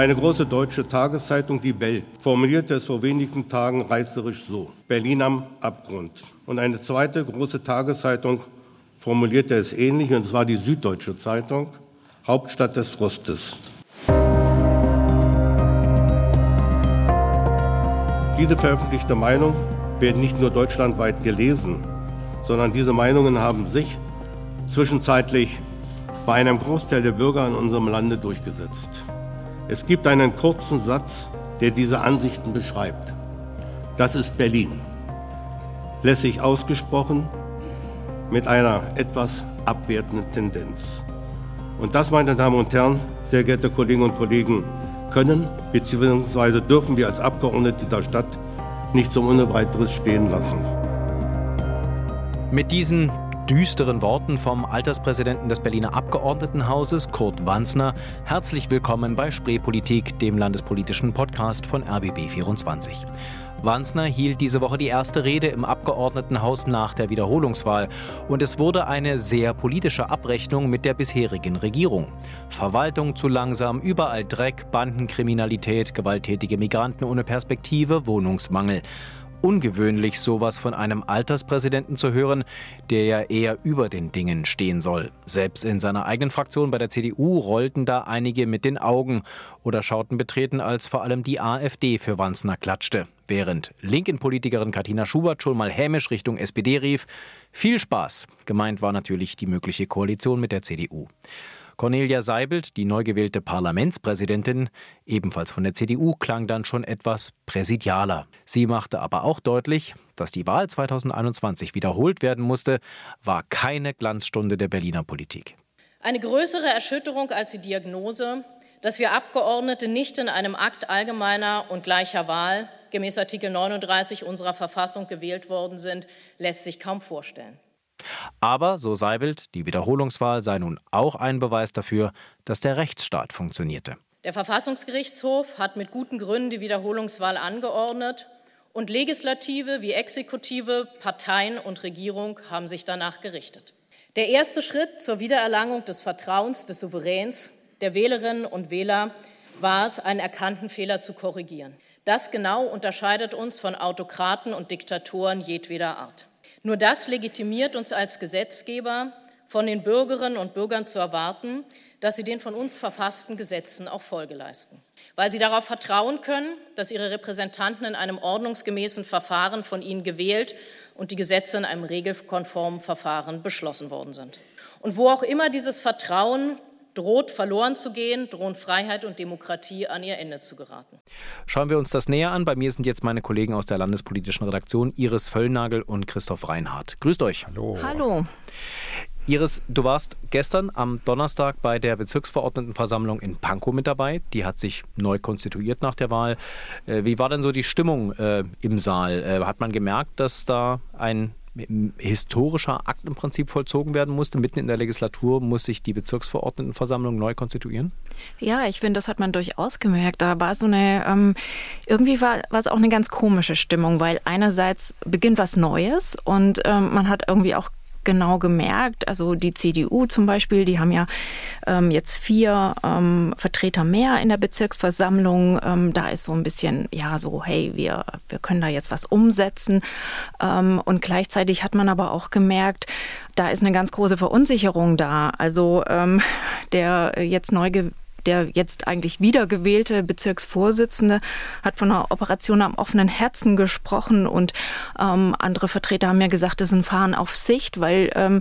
Eine große deutsche Tageszeitung, die Welt, formulierte es vor wenigen Tagen reißerisch so: Berlin am Abgrund. Und eine zweite große Tageszeitung formulierte es ähnlich, und zwar die Süddeutsche Zeitung, Hauptstadt des Frustes. Diese veröffentlichte Meinung werden nicht nur deutschlandweit gelesen, sondern diese Meinungen haben sich zwischenzeitlich bei einem Großteil der Bürger in unserem Lande durchgesetzt. Es gibt einen kurzen Satz, der diese Ansichten beschreibt. Das ist Berlin. Lässig ausgesprochen, mit einer etwas abwertenden Tendenz. Und das, meine Damen und Herren, sehr geehrte Kolleginnen und Kollegen, können bzw. dürfen wir als Abgeordnete dieser Stadt nicht zum ohne weiteres stehen lassen. Mit diesen düsteren Worten vom Alterspräsidenten des Berliner Abgeordnetenhauses, Kurt Wanzner, herzlich willkommen bei Spreepolitik, dem landespolitischen Podcast von RBB24. Wanzner hielt diese Woche die erste Rede im Abgeordnetenhaus nach der Wiederholungswahl und es wurde eine sehr politische Abrechnung mit der bisherigen Regierung. Verwaltung zu langsam, überall Dreck, Bandenkriminalität, gewalttätige Migranten ohne Perspektive, Wohnungsmangel ungewöhnlich, sowas von einem Alterspräsidenten zu hören, der ja eher über den Dingen stehen soll. Selbst in seiner eigenen Fraktion bei der CDU rollten da einige mit den Augen oder schauten betreten, als vor allem die AfD für Wanzner klatschte. Während Linken-Politikerin Katina Schubert schon mal hämisch Richtung SPD rief, viel Spaß. Gemeint war natürlich die mögliche Koalition mit der CDU. Cornelia Seibelt, die neu gewählte Parlamentspräsidentin, ebenfalls von der CDU, klang dann schon etwas präsidialer. Sie machte aber auch deutlich, dass die Wahl 2021 wiederholt werden musste, war keine Glanzstunde der Berliner Politik. Eine größere Erschütterung als die Diagnose, dass wir Abgeordnete nicht in einem Akt allgemeiner und gleicher Wahl gemäß Artikel 39 unserer Verfassung gewählt worden sind, lässt sich kaum vorstellen. Aber, so Seibelt, die Wiederholungswahl sei nun auch ein Beweis dafür, dass der Rechtsstaat funktionierte. Der Verfassungsgerichtshof hat mit guten Gründen die Wiederholungswahl angeordnet und Legislative wie Exekutive, Parteien und Regierung haben sich danach gerichtet. Der erste Schritt zur Wiedererlangung des Vertrauens des Souveräns, der Wählerinnen und Wähler, war es, einen erkannten Fehler zu korrigieren. Das genau unterscheidet uns von Autokraten und Diktatoren jedweder Art. Nur das legitimiert uns als Gesetzgeber, von den Bürgerinnen und Bürgern zu erwarten, dass sie den von uns verfassten Gesetzen auch Folge leisten. Weil sie darauf vertrauen können, dass ihre Repräsentanten in einem ordnungsgemäßen Verfahren von ihnen gewählt und die Gesetze in einem regelkonformen Verfahren beschlossen worden sind. Und wo auch immer dieses Vertrauen droht verloren zu gehen, drohen Freiheit und Demokratie an ihr Ende zu geraten. Schauen wir uns das näher an. Bei mir sind jetzt meine Kollegen aus der landespolitischen Redaktion, Iris Völlnagel und Christoph Reinhardt. Grüßt euch. Hallo. Hallo. Iris, du warst gestern am Donnerstag bei der Bezirksverordnetenversammlung in Pankow mit dabei. Die hat sich neu konstituiert nach der Wahl. Äh, wie war denn so die Stimmung äh, im Saal? Äh, hat man gemerkt, dass da ein historischer Akt im Prinzip vollzogen werden musste. Mitten in der Legislatur muss sich die Bezirksverordnetenversammlung neu konstituieren? Ja, ich finde, das hat man durchaus gemerkt. Da war so eine, ähm, irgendwie war, war es auch eine ganz komische Stimmung, weil einerseits beginnt was Neues und ähm, man hat irgendwie auch genau gemerkt. Also die CDU zum Beispiel, die haben ja ähm, jetzt vier ähm, Vertreter mehr in der Bezirksversammlung. Ähm, da ist so ein bisschen, ja, so, hey, wir, wir können da jetzt was umsetzen. Ähm, und gleichzeitig hat man aber auch gemerkt, da ist eine ganz große Verunsicherung da. Also ähm, der jetzt neu der jetzt eigentlich wiedergewählte Bezirksvorsitzende hat von einer Operation am offenen Herzen gesprochen und ähm, andere Vertreter haben ja gesagt, das ist ein Fahren auf Sicht, weil ähm,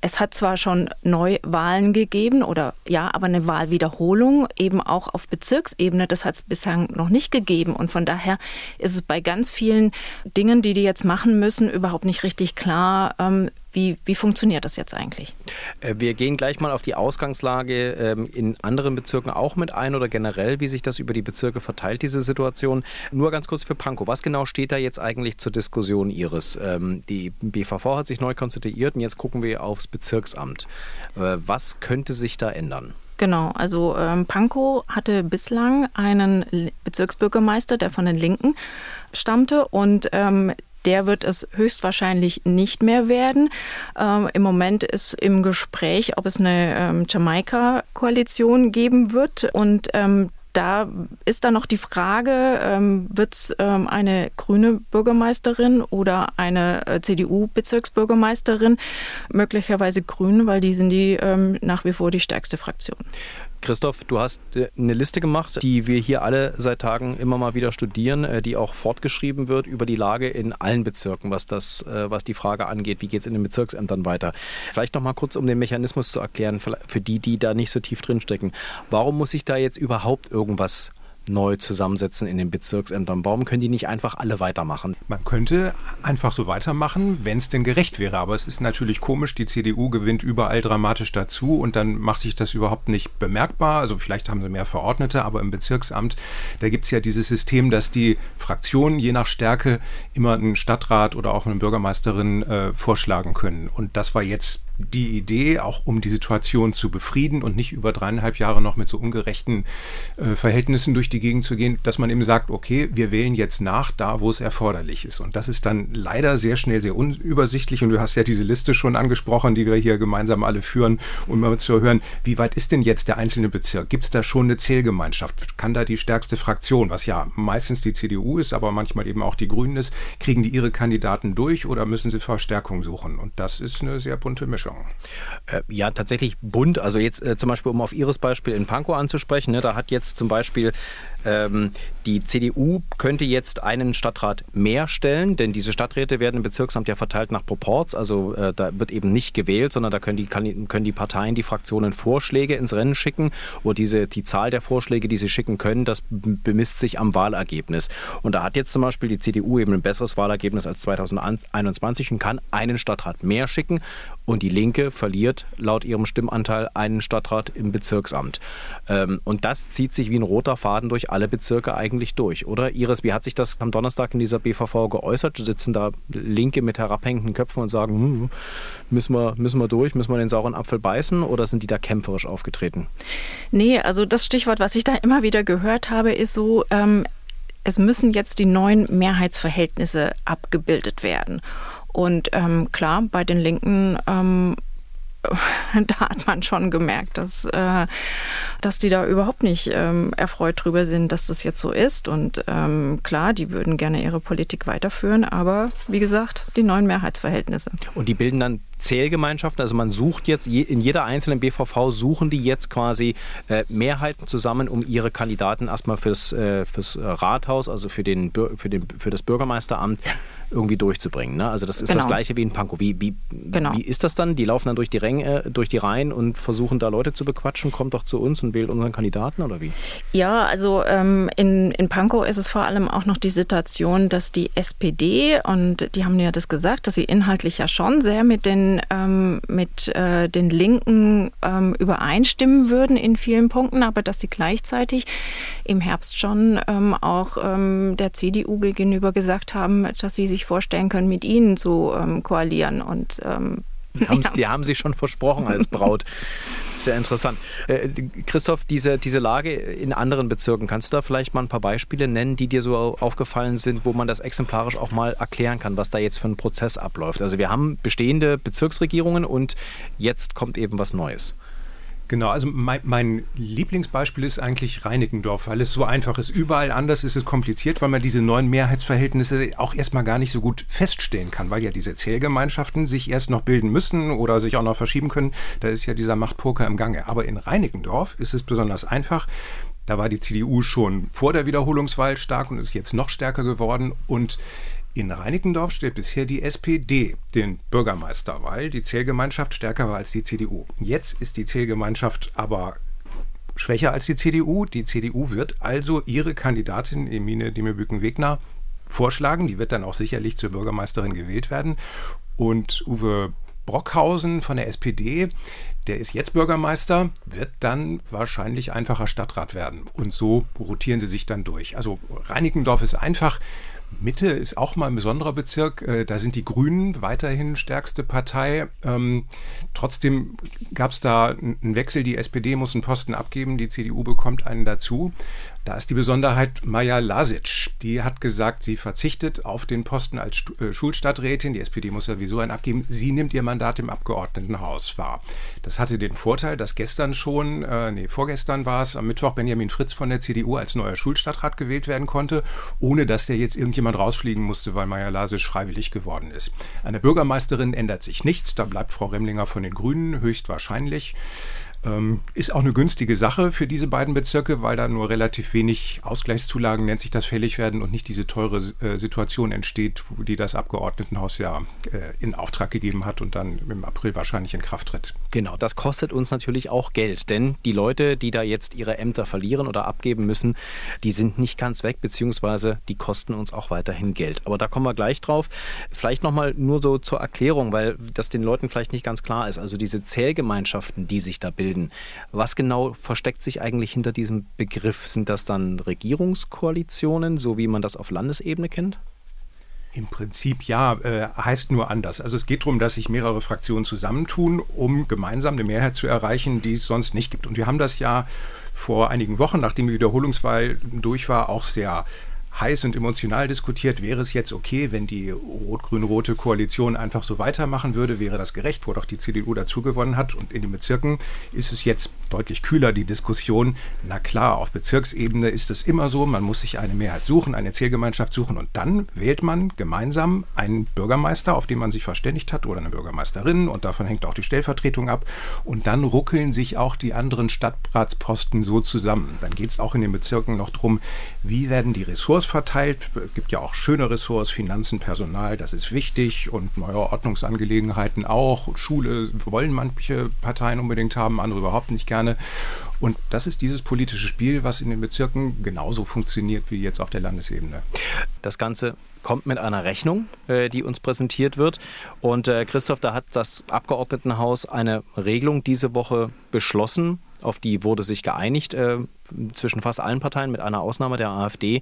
es hat zwar schon Neuwahlen gegeben oder ja, aber eine Wahlwiederholung eben auch auf Bezirksebene, das hat es bislang noch nicht gegeben. Und von daher ist es bei ganz vielen Dingen, die die jetzt machen müssen, überhaupt nicht richtig klar, ähm, wie, wie funktioniert das jetzt eigentlich? Äh, wir gehen gleich mal auf die Ausgangslage ähm, in anderen Bezirken auch mit ein oder generell, wie sich das über die Bezirke verteilt, diese Situation. Nur ganz kurz für Pankow. Was genau steht da jetzt eigentlich zur Diskussion Ihres? Ähm, die BVV hat sich neu konstituiert und jetzt gucken wir aufs Bezirksamt. Äh, was könnte sich da ändern? Genau, also ähm, Pankow hatte bislang einen Bezirksbürgermeister, der von den Linken stammte und ähm, der wird es höchstwahrscheinlich nicht mehr werden. Ähm, Im Moment ist im Gespräch, ob es eine ähm, Jamaika-Koalition geben wird. Und ähm, da ist dann noch die Frage, ähm, wird es ähm, eine grüne Bürgermeisterin oder eine äh, CDU-Bezirksbürgermeisterin? Möglicherweise grün, weil die sind die ähm, nach wie vor die stärkste Fraktion. Christoph, du hast äh, eine Liste gemacht, die wir hier alle seit Tagen immer mal wieder studieren, äh, die auch fortgeschrieben wird über die Lage in allen Bezirken, was, das, äh, was die Frage angeht, wie geht es in den Bezirksämtern weiter. Vielleicht noch mal kurz, um den Mechanismus zu erklären, für die, die da nicht so tief drinstecken. Warum muss ich da jetzt überhaupt irgendwas neu zusammensetzen in den Bezirksämtern? Warum können die nicht einfach alle weitermachen? Man könnte einfach so weitermachen, wenn es denn gerecht wäre. Aber es ist natürlich komisch, die CDU gewinnt überall dramatisch dazu und dann macht sich das überhaupt nicht bemerkbar. Also vielleicht haben sie mehr Verordnete, aber im Bezirksamt, da gibt es ja dieses System, dass die Fraktionen je nach Stärke immer einen Stadtrat oder auch eine Bürgermeisterin äh, vorschlagen können. Und das war jetzt die Idee, auch um die Situation zu befrieden und nicht über dreieinhalb Jahre noch mit so ungerechten äh, Verhältnissen durch die Gegend zu gehen, dass man eben sagt, okay, wir wählen jetzt nach, da wo es erforderlich ist. Und das ist dann leider sehr schnell sehr unübersichtlich. Und du hast ja diese Liste schon angesprochen, die wir hier gemeinsam alle führen, um mal zu hören, wie weit ist denn jetzt der einzelne Bezirk? Gibt es da schon eine Zählgemeinschaft? Kann da die stärkste Fraktion, was ja meistens die CDU ist, aber manchmal eben auch die Grünen ist, kriegen die ihre Kandidaten durch oder müssen sie Verstärkung suchen? Und das ist eine sehr bunte Mischung. Mischung. Äh, ja, tatsächlich bunt. Also jetzt äh, zum Beispiel, um auf Ihres Beispiel in Pankow anzusprechen, ne, da hat jetzt zum Beispiel ähm, die CDU könnte jetzt einen Stadtrat mehr stellen, denn diese Stadträte werden im Bezirksamt ja verteilt nach Proports. Also äh, da wird eben nicht gewählt, sondern da können die, können die Parteien, die Fraktionen Vorschläge ins Rennen schicken. Und diese, die Zahl der Vorschläge, die sie schicken können, das bemisst sich am Wahlergebnis. Und da hat jetzt zum Beispiel die CDU eben ein besseres Wahlergebnis als 2021 und kann einen Stadtrat mehr schicken. Und die Linke verliert laut ihrem Stimmanteil einen Stadtrat im Bezirksamt. Ähm, und das zieht sich wie ein roter Faden durch alle Bezirke eigentlich durch, oder? Iris, wie hat sich das am Donnerstag in dieser BVV geäußert? Sitzen da Linke mit herabhängenden Köpfen und sagen, hm, müssen, wir, müssen wir durch, müssen wir den sauren Apfel beißen oder sind die da kämpferisch aufgetreten? Nee, also das Stichwort, was ich da immer wieder gehört habe, ist so, ähm, es müssen jetzt die neuen Mehrheitsverhältnisse abgebildet werden. Und ähm, klar, bei den Linken ähm, da hat man schon gemerkt, dass, äh, dass die da überhaupt nicht ähm, erfreut drüber sind, dass das jetzt so ist. Und ähm, klar, die würden gerne ihre Politik weiterführen, aber wie gesagt, die neuen Mehrheitsverhältnisse. Und die bilden dann Zählgemeinschaften. Also man sucht jetzt in jeder einzelnen BVV suchen die jetzt quasi äh, Mehrheiten zusammen, um ihre Kandidaten erstmal fürs, äh, fürs Rathaus, also für, den, für, den, für das Bürgermeisteramt irgendwie durchzubringen. Ne? Also das ist genau. das gleiche wie in Pankow. Wie, wie, genau. wie ist das dann? Die laufen dann durch die, Ränge, durch die Reihen und versuchen da Leute zu bequatschen. Kommt doch zu uns und wählt unseren Kandidaten oder wie? Ja, also ähm, in, in Pankow ist es vor allem auch noch die Situation, dass die SPD, und die haben ja das gesagt, dass sie inhaltlich ja schon sehr mit den ähm, mit äh, den Linken ähm, übereinstimmen würden in vielen Punkten, aber dass sie gleichzeitig im Herbst schon ähm, auch ähm, der CDU gegenüber gesagt haben, dass sie sich vorstellen können, mit ihnen zu ähm, koalieren und ähm, die haben, ja. die haben sie schon versprochen als Braut. Sehr interessant. Äh, Christoph, diese, diese Lage in anderen Bezirken, kannst du da vielleicht mal ein paar Beispiele nennen, die dir so aufgefallen sind, wo man das exemplarisch auch mal erklären kann, was da jetzt für ein Prozess abläuft? Also wir haben bestehende Bezirksregierungen und jetzt kommt eben was Neues. Genau, also mein, mein, Lieblingsbeispiel ist eigentlich Reinickendorf, weil es so einfach ist. Überall anders ist es kompliziert, weil man diese neuen Mehrheitsverhältnisse auch erstmal gar nicht so gut feststellen kann, weil ja diese Zählgemeinschaften sich erst noch bilden müssen oder sich auch noch verschieben können. Da ist ja dieser Machtpoker im Gange. Aber in Reinickendorf ist es besonders einfach. Da war die CDU schon vor der Wiederholungswahl stark und ist jetzt noch stärker geworden. Und in Reinickendorf stellt bisher die SPD den Bürgermeister, weil die Zählgemeinschaft stärker war als die CDU. Jetzt ist die Zählgemeinschaft aber schwächer als die CDU. Die CDU wird also ihre Kandidatin Emine Dimebüken-Wegner vorschlagen. Die wird dann auch sicherlich zur Bürgermeisterin gewählt werden. Und Uwe Brockhausen von der SPD, der ist jetzt Bürgermeister, wird dann wahrscheinlich einfacher Stadtrat werden. Und so rotieren sie sich dann durch. Also Reinickendorf ist einfach Mitte ist auch mal ein besonderer Bezirk. Äh, da sind die Grünen weiterhin stärkste Partei. Ähm, trotzdem gab es da einen Wechsel. Die SPD muss einen Posten abgeben, die CDU bekommt einen dazu. Da ist die Besonderheit Maja Lasic. Die hat gesagt, sie verzichtet auf den Posten als äh, Schulstadträtin. Die SPD muss ja sowieso einen abgeben. Sie nimmt ihr Mandat im Abgeordnetenhaus wahr. Das hatte den Vorteil, dass gestern schon, äh, nee, vorgestern war es, am Mittwoch Benjamin Fritz von der CDU als neuer Schulstadtrat gewählt werden konnte, ohne dass der jetzt irgendjemand rausfliegen musste, weil Maja Lasic freiwillig geworden ist. An der Bürgermeisterin ändert sich nichts. Da bleibt Frau Remlinger von den Grünen höchstwahrscheinlich. Ähm, ist auch eine günstige Sache für diese beiden Bezirke, weil da nur relativ wenig Ausgleichszulagen, nennt sich das, fällig werden und nicht diese teure äh, Situation entsteht, die das Abgeordnetenhaus ja äh, in Auftrag gegeben hat und dann im April wahrscheinlich in Kraft tritt. Genau, das kostet uns natürlich auch Geld, denn die Leute, die da jetzt ihre Ämter verlieren oder abgeben müssen, die sind nicht ganz weg, beziehungsweise die kosten uns auch weiterhin Geld. Aber da kommen wir gleich drauf. Vielleicht nochmal nur so zur Erklärung, weil das den Leuten vielleicht nicht ganz klar ist. Also diese Zählgemeinschaften, die sich da bilden, bilden. Was genau versteckt sich eigentlich hinter diesem Begriff? Sind das dann Regierungskoalitionen, so wie man das auf Landesebene kennt? Im Prinzip ja, äh, heißt nur anders. Also es geht darum, dass sich mehrere Fraktionen zusammentun, um gemeinsam eine Mehrheit zu erreichen, die es sonst nicht gibt. Und wir haben das ja vor einigen Wochen, nachdem die Wiederholungswahl durch war, auch sehr heiß und emotional diskutiert, wäre es jetzt okay, wenn die rot-grün-rote Koalition einfach so weitermachen würde, wäre das gerecht, wo doch die CDU dazu gewonnen hat. Und in den Bezirken ist es jetzt deutlich kühler, die Diskussion. Na klar, auf Bezirksebene ist es immer so, man muss sich eine Mehrheit suchen, eine Zählgemeinschaft suchen und dann wählt man gemeinsam einen Bürgermeister, auf den man sich verständigt hat, oder eine Bürgermeisterin und davon hängt auch die Stellvertretung ab. Und dann ruckeln sich auch die anderen Stadtratsposten so zusammen. Dann geht es auch in den Bezirken noch darum, wie werden die Ressourcen Ressorts verteilt. Es gibt ja auch schöne Ressorts, Finanzen, Personal, das ist wichtig und neue Ordnungsangelegenheiten auch. Schule wollen manche Parteien unbedingt haben, andere überhaupt nicht gerne. Und das ist dieses politische Spiel, was in den Bezirken genauso funktioniert wie jetzt auf der Landesebene. Das Ganze kommt mit einer Rechnung, äh, die uns präsentiert wird. Und äh, Christoph, da hat das Abgeordnetenhaus eine Regelung diese Woche beschlossen. Auf die wurde sich geeinigt äh, zwischen fast allen Parteien, mit einer Ausnahme der AfD.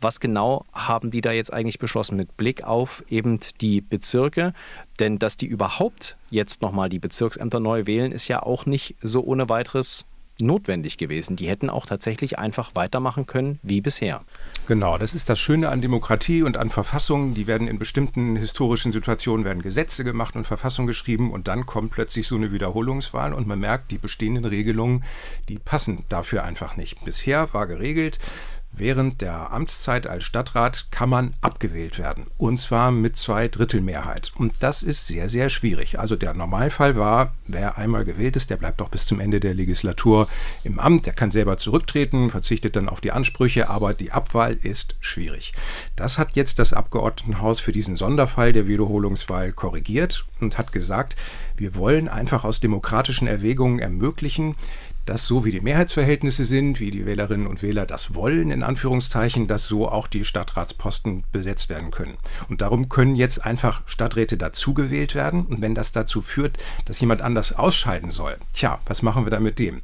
Was genau haben die da jetzt eigentlich beschlossen mit Blick auf eben die Bezirke? Denn dass die überhaupt jetzt nochmal die Bezirksämter neu wählen, ist ja auch nicht so ohne weiteres notwendig gewesen. Die hätten auch tatsächlich einfach weitermachen können wie bisher. Genau, das ist das Schöne an Demokratie und an Verfassungen. Die werden in bestimmten historischen Situationen werden Gesetze gemacht und Verfassungen geschrieben und dann kommt plötzlich so eine Wiederholungswahl und man merkt, die bestehenden Regelungen, die passen dafür einfach nicht. Bisher war geregelt, Während der Amtszeit als Stadtrat kann man abgewählt werden. Und zwar mit zwei Drittel Mehrheit. Und das ist sehr, sehr schwierig. Also der Normalfall war, wer einmal gewählt ist, der bleibt auch bis zum Ende der Legislatur im Amt. Der kann selber zurücktreten, verzichtet dann auf die Ansprüche, aber die Abwahl ist schwierig. Das hat jetzt das Abgeordnetenhaus für diesen Sonderfall der Wiederholungswahl korrigiert und hat gesagt, wir wollen einfach aus demokratischen Erwägungen ermöglichen, dass so wie die Mehrheitsverhältnisse sind, wie die Wählerinnen und Wähler das wollen, in Anführungszeichen, dass so auch die Stadtratsposten besetzt werden können. Und darum können jetzt einfach Stadträte dazugewählt werden. Und wenn das dazu führt, dass jemand anders ausscheiden soll, tja, was machen wir dann mit dem?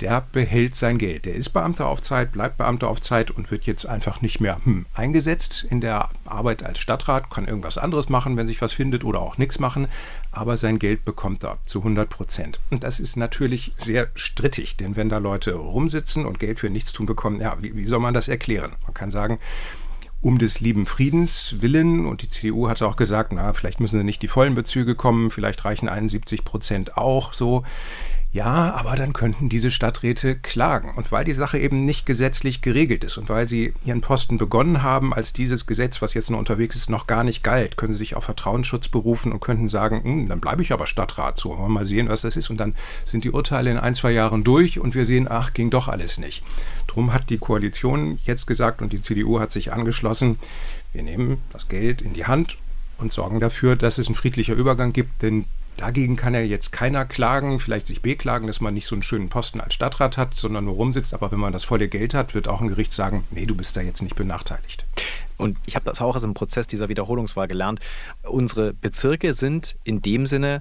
Der behält sein Geld. Der ist Beamter auf Zeit, bleibt Beamter auf Zeit und wird jetzt einfach nicht mehr hm, eingesetzt in der Arbeit als Stadtrat, kann irgendwas anderes machen, wenn sich was findet oder auch nichts machen, aber sein Geld bekommt er zu 100 Prozent. Und das ist natürlich sehr strittig, denn wenn da Leute rumsitzen und Geld für nichts tun bekommen, ja, wie, wie soll man das erklären? Man kann sagen, um des lieben Friedens willen. Und die CDU hatte auch gesagt, na, vielleicht müssen sie nicht die vollen Bezüge kommen, vielleicht reichen 71 Prozent auch so. Ja, aber dann könnten diese Stadträte klagen. Und weil die Sache eben nicht gesetzlich geregelt ist und weil sie ihren Posten begonnen haben, als dieses Gesetz, was jetzt noch unterwegs ist, noch gar nicht galt, können sie sich auf Vertrauensschutz berufen und könnten sagen, hm, dann bleibe ich aber Stadtrat. So, wollen wir mal sehen, was das ist. Und dann sind die Urteile in ein, zwei Jahren durch und wir sehen, ach, ging doch alles nicht. Drum hat die Koalition jetzt gesagt und die CDU hat sich angeschlossen, wir nehmen das Geld in die Hand und sorgen dafür, dass es einen friedlicher Übergang gibt, denn Dagegen kann ja jetzt keiner klagen, vielleicht sich beklagen, dass man nicht so einen schönen Posten als Stadtrat hat, sondern nur rumsitzt. Aber wenn man das volle Geld hat, wird auch ein Gericht sagen, nee, du bist da jetzt nicht benachteiligt. Und ich habe das auch aus dem Prozess dieser Wiederholungswahl gelernt. Unsere Bezirke sind in dem Sinne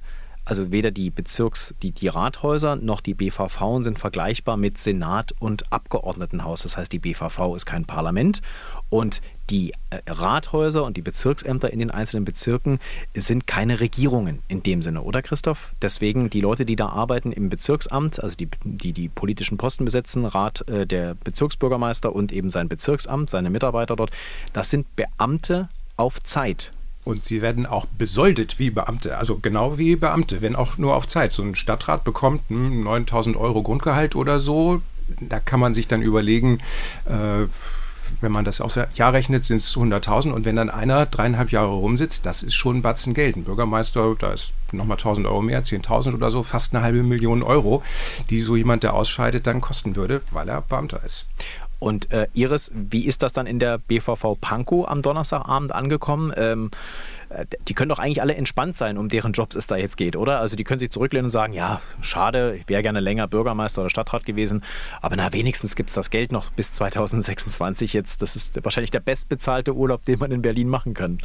also weder die Bezirks-, die, die Rathäuser noch die BVV sind vergleichbar mit Senat und Abgeordnetenhaus. Das heißt, die BVV ist kein Parlament und die äh, Rathäuser und die Bezirksämter in den einzelnen Bezirken sind keine Regierungen in dem Sinne, oder Christoph? Deswegen die Leute, die da arbeiten im Bezirksamt, also die die, die politischen Posten besetzen, Rat äh, der Bezirksbürgermeister und eben sein Bezirksamt, seine Mitarbeiter dort, das sind Beamte auf Zeit. Und sie werden auch besoldet wie Beamte, also genau wie Beamte, wenn auch nur auf Zeit. So ein Stadtrat bekommt 9000 hm, Euro Grundgehalt oder so. Da kann man sich dann überlegen, äh, wenn man das aufs Jahr rechnet, sind es 100.000. Und wenn dann einer dreieinhalb Jahre rumsitzt, das ist schon ein Batzen Geld. Ein Bürgermeister, da ist nochmal 1.000 Euro mehr, 10.000 oder so, fast eine halbe Million Euro, die so jemand, der ausscheidet, dann kosten würde, weil er Beamter ist. Und äh, Iris, wie ist das dann in der BVV Pankow am Donnerstagabend angekommen? Ähm, äh, die können doch eigentlich alle entspannt sein, um deren Jobs es da jetzt geht, oder? Also die können sich zurücklehnen und sagen, ja, schade, ich wäre gerne länger Bürgermeister oder Stadtrat gewesen, aber na, wenigstens gibt es das Geld noch bis 2026 jetzt. Das ist wahrscheinlich der bestbezahlte Urlaub, den man in Berlin machen kann.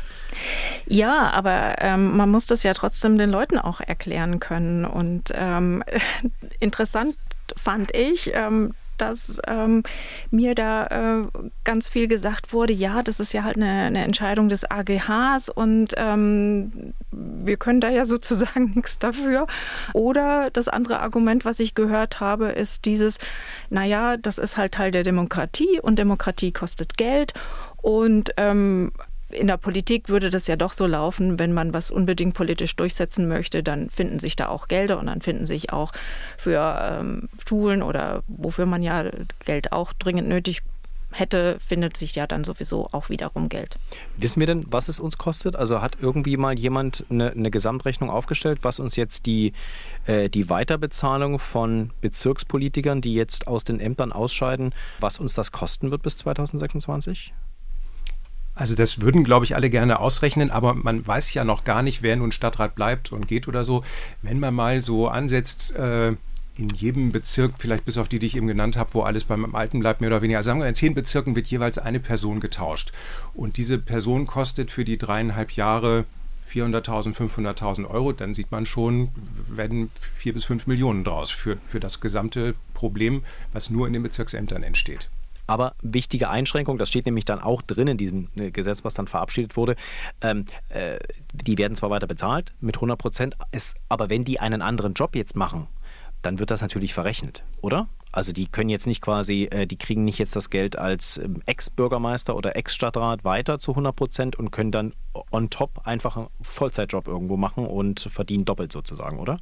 Ja, aber ähm, man muss das ja trotzdem den Leuten auch erklären können. Und ähm, interessant fand ich, ähm, dass ähm, mir da äh, ganz viel gesagt wurde, ja, das ist ja halt eine, eine Entscheidung des AGHs und ähm, wir können da ja sozusagen nichts dafür. Oder das andere Argument, was ich gehört habe, ist dieses, naja, das ist halt Teil der Demokratie und Demokratie kostet Geld und ähm, in der Politik würde das ja doch so laufen, wenn man was unbedingt politisch durchsetzen möchte, dann finden sich da auch Gelder und dann finden sich auch für ähm, Schulen oder wofür man ja Geld auch dringend nötig hätte, findet sich ja dann sowieso auch wiederum Geld. Wissen wir denn, was es uns kostet? Also hat irgendwie mal jemand eine, eine Gesamtrechnung aufgestellt, was uns jetzt die, äh, die Weiterbezahlung von Bezirkspolitikern, die jetzt aus den Ämtern ausscheiden, was uns das kosten wird bis 2026? Also das würden, glaube ich, alle gerne ausrechnen, aber man weiß ja noch gar nicht, wer nun Stadtrat bleibt und geht oder so. Wenn man mal so ansetzt, äh, in jedem Bezirk, vielleicht bis auf die, die ich eben genannt habe, wo alles beim Alten bleibt, mehr oder weniger. Also sagen wir, in zehn Bezirken wird jeweils eine Person getauscht. Und diese Person kostet für die dreieinhalb Jahre 400.000, 500.000 Euro. Dann sieht man schon, werden vier bis fünf Millionen draus für, für das gesamte Problem, was nur in den Bezirksämtern entsteht. Aber wichtige Einschränkung, das steht nämlich dann auch drin in diesem äh, Gesetz, was dann verabschiedet wurde. Ähm, äh, die werden zwar weiter bezahlt mit 100 Prozent, aber wenn die einen anderen Job jetzt machen, dann wird das natürlich verrechnet, oder? Also die können jetzt nicht quasi, äh, die kriegen nicht jetzt das Geld als ähm, Ex-Bürgermeister oder Ex-Stadtrat weiter zu 100 Prozent und können dann on top einfach einen Vollzeitjob irgendwo machen und verdienen doppelt sozusagen, oder?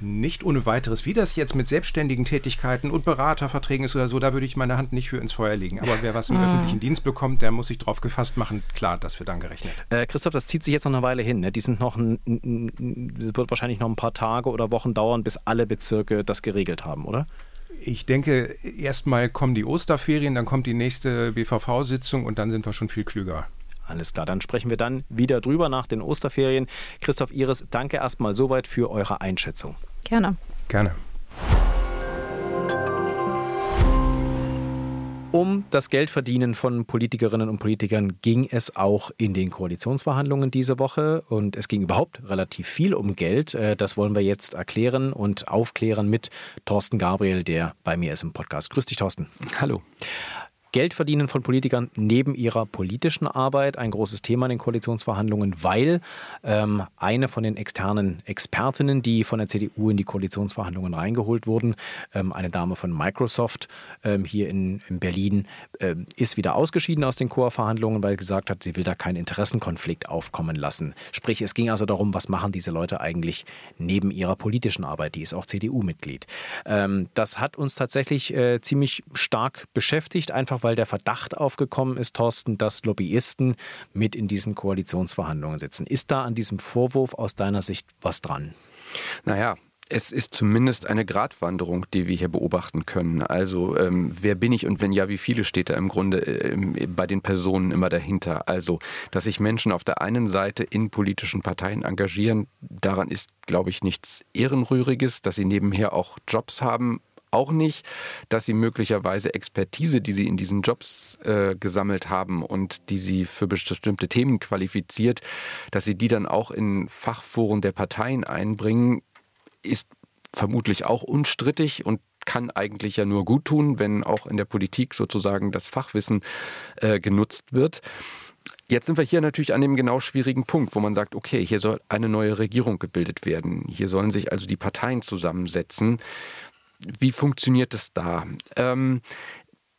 Nicht ohne weiteres. Wie das jetzt mit selbstständigen Tätigkeiten und Beraterverträgen ist oder so, da würde ich meine Hand nicht für ins Feuer legen. Aber wer was im öffentlichen Dienst bekommt, der muss sich drauf gefasst machen. Klar, das wird dann gerechnet. Äh, Christoph, das zieht sich jetzt noch eine Weile hin. Ne? Die sind noch, ein, wird wahrscheinlich noch ein paar Tage oder Wochen dauern, bis alle Bezirke das geregelt haben, oder? Ich denke, erstmal kommen die Osterferien, dann kommt die nächste BVV-Sitzung und dann sind wir schon viel klüger. Alles klar, dann sprechen wir dann wieder drüber nach den Osterferien. Christoph Iris, danke erstmal soweit für eure Einschätzung. Gerne. Gerne. Um das Geldverdienen von Politikerinnen und Politikern ging es auch in den Koalitionsverhandlungen diese Woche und es ging überhaupt relativ viel um Geld. Äh, das wollen wir jetzt erklären und aufklären mit Thorsten Gabriel, der bei mir ist im Podcast. Grüß dich, Thorsten. Hallo. Geld verdienen von Politikern neben ihrer politischen Arbeit ein großes Thema in den Koalitionsverhandlungen, weil ähm, eine von den externen Expertinnen, die von der CDU in die Koalitionsverhandlungen reingeholt wurden, ähm, eine Dame von Microsoft ähm, hier in, in Berlin, ähm, ist wieder ausgeschieden aus den Chorverhandlungen, weil sie gesagt hat, sie will da keinen Interessenkonflikt aufkommen lassen. Sprich, es ging also darum, was machen diese Leute eigentlich neben ihrer politischen Arbeit. Die ist auch CDU-Mitglied. Ähm, das hat uns tatsächlich äh, ziemlich stark beschäftigt, einfach einfach weil der Verdacht aufgekommen ist, Thorsten, dass Lobbyisten mit in diesen Koalitionsverhandlungen sitzen. Ist da an diesem Vorwurf aus deiner Sicht was dran? Naja, es ist zumindest eine Gratwanderung, die wir hier beobachten können. Also ähm, wer bin ich und wenn ja, wie viele steht da im Grunde äh, bei den Personen immer dahinter? Also, dass sich Menschen auf der einen Seite in politischen Parteien engagieren, daran ist, glaube ich, nichts Ehrenrühriges, dass sie nebenher auch Jobs haben, auch nicht, dass sie möglicherweise Expertise, die sie in diesen Jobs äh, gesammelt haben und die sie für bestimmte Themen qualifiziert, dass sie die dann auch in Fachforen der Parteien einbringen. ist vermutlich auch unstrittig und kann eigentlich ja nur gut tun, wenn auch in der Politik sozusagen das Fachwissen äh, genutzt wird. Jetzt sind wir hier natürlich an dem genau schwierigen Punkt, wo man sagt, okay, hier soll eine neue Regierung gebildet werden. Hier sollen sich also die Parteien zusammensetzen. Wie funktioniert es da? Ähm,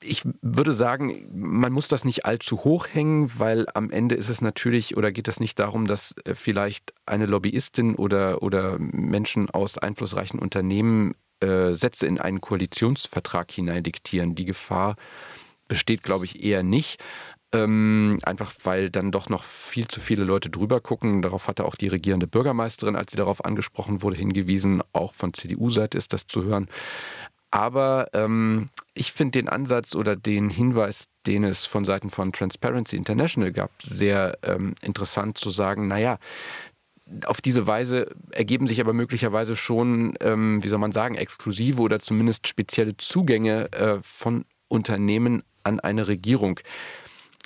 ich würde sagen, man muss das nicht allzu hoch hängen, weil am Ende ist es natürlich oder geht es nicht darum, dass äh, vielleicht eine Lobbyistin oder, oder Menschen aus einflussreichen Unternehmen äh, Sätze in einen Koalitionsvertrag hineindiktieren. Die Gefahr besteht, glaube ich, eher nicht. Ähm, einfach weil dann doch noch viel zu viele Leute drüber gucken. Darauf hatte auch die regierende Bürgermeisterin, als sie darauf angesprochen wurde, hingewiesen. Auch von CDU-Seite ist das zu hören. Aber ähm, ich finde den Ansatz oder den Hinweis, den es von Seiten von Transparency International gab, sehr ähm, interessant zu sagen, naja, auf diese Weise ergeben sich aber möglicherweise schon, ähm, wie soll man sagen, exklusive oder zumindest spezielle Zugänge äh, von Unternehmen an eine Regierung.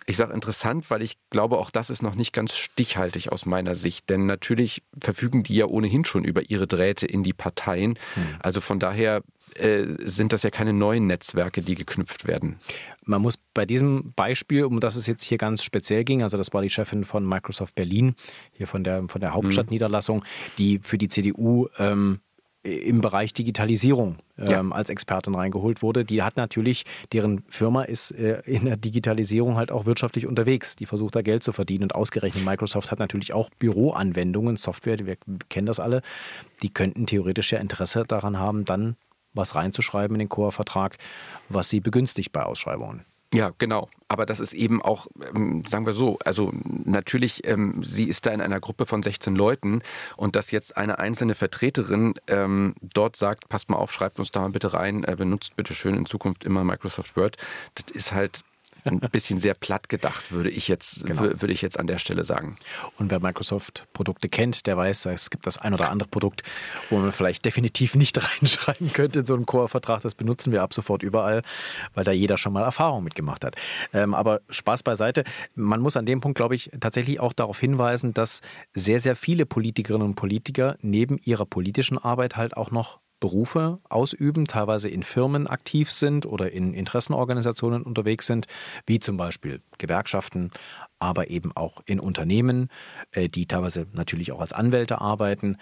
Ich sage interessant, weil ich glaube, auch das ist noch nicht ganz stichhaltig aus meiner Sicht. Denn natürlich verfügen die ja ohnehin schon über ihre Drähte in die Parteien. Hm. Also von daher äh, sind das ja keine neuen Netzwerke, die geknüpft werden. Man muss bei diesem Beispiel, um das es jetzt hier ganz speziell ging, also das war die Chefin von Microsoft Berlin, hier von der, von der Hauptstadtniederlassung, hm. die für die CDU ähm, im Bereich Digitalisierung ähm, ja. als Expertin reingeholt wurde. Die hat natürlich, deren Firma ist äh, in der Digitalisierung halt auch wirtschaftlich unterwegs. Die versucht da Geld zu verdienen und ausgerechnet Microsoft hat natürlich auch Büroanwendungen, Software, wir kennen das alle. Die könnten theoretisch ja Interesse daran haben, dann was reinzuschreiben in den Core-Vertrag, was sie begünstigt bei Ausschreibungen. Ja, genau. Aber das ist eben auch, ähm, sagen wir so, also natürlich, ähm, sie ist da in einer Gruppe von 16 Leuten und dass jetzt eine einzelne Vertreterin ähm, dort sagt, passt mal auf, schreibt uns da mal bitte rein, äh, benutzt bitte schön in Zukunft immer Microsoft Word, das ist halt ein bisschen sehr platt gedacht, würde ich jetzt, genau. würde ich jetzt an der Stelle sagen. Und wer Microsoft-Produkte kennt, der weiß, es gibt das ein oder andere Produkt, wo man vielleicht definitiv nicht reinschreiben könnte in so einen Core-Vertrag. Das benutzen wir ab sofort überall, weil da jeder schon mal Erfahrung mitgemacht hat. Ähm, aber Spaß beiseite. Man muss an dem Punkt, glaube ich, tatsächlich auch darauf hinweisen, dass sehr, sehr viele Politikerinnen und Politiker neben ihrer politischen Arbeit halt auch noch Berufe ausüben, teilweise in Firmen aktiv sind oder in Interessenorganisationen unterwegs sind, wie zum Beispiel Gewerkschaften, aber eben auch in Unternehmen, äh, die teilweise natürlich auch als Anwälte arbeiten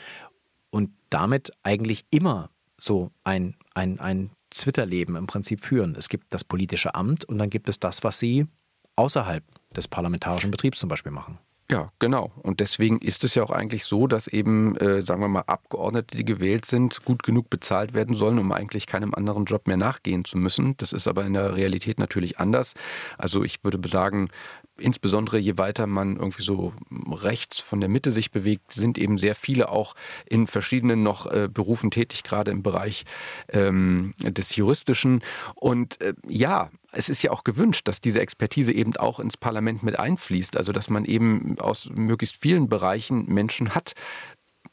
und damit eigentlich immer so ein, ein, ein Zwitterleben im Prinzip führen. Es gibt das politische Amt und dann gibt es das, was sie außerhalb des parlamentarischen Betriebs zum Beispiel machen. Ja, genau. Und deswegen ist es ja auch eigentlich so, dass eben, äh, sagen wir mal, Abgeordnete, die gewählt sind, gut genug bezahlt werden sollen, um eigentlich keinem anderen Job mehr nachgehen zu müssen. Das ist aber in der Realität natürlich anders. Also ich würde sagen, insbesondere je weiter man irgendwie so rechts von der Mitte sich bewegt, sind eben sehr viele auch in verschiedenen noch äh, Berufen tätig, gerade im Bereich ähm, des Juristischen. Und äh, ja, es ist ja auch gewünscht, dass diese Expertise eben auch ins Parlament mit einfließt, also dass man eben aus möglichst vielen Bereichen Menschen hat.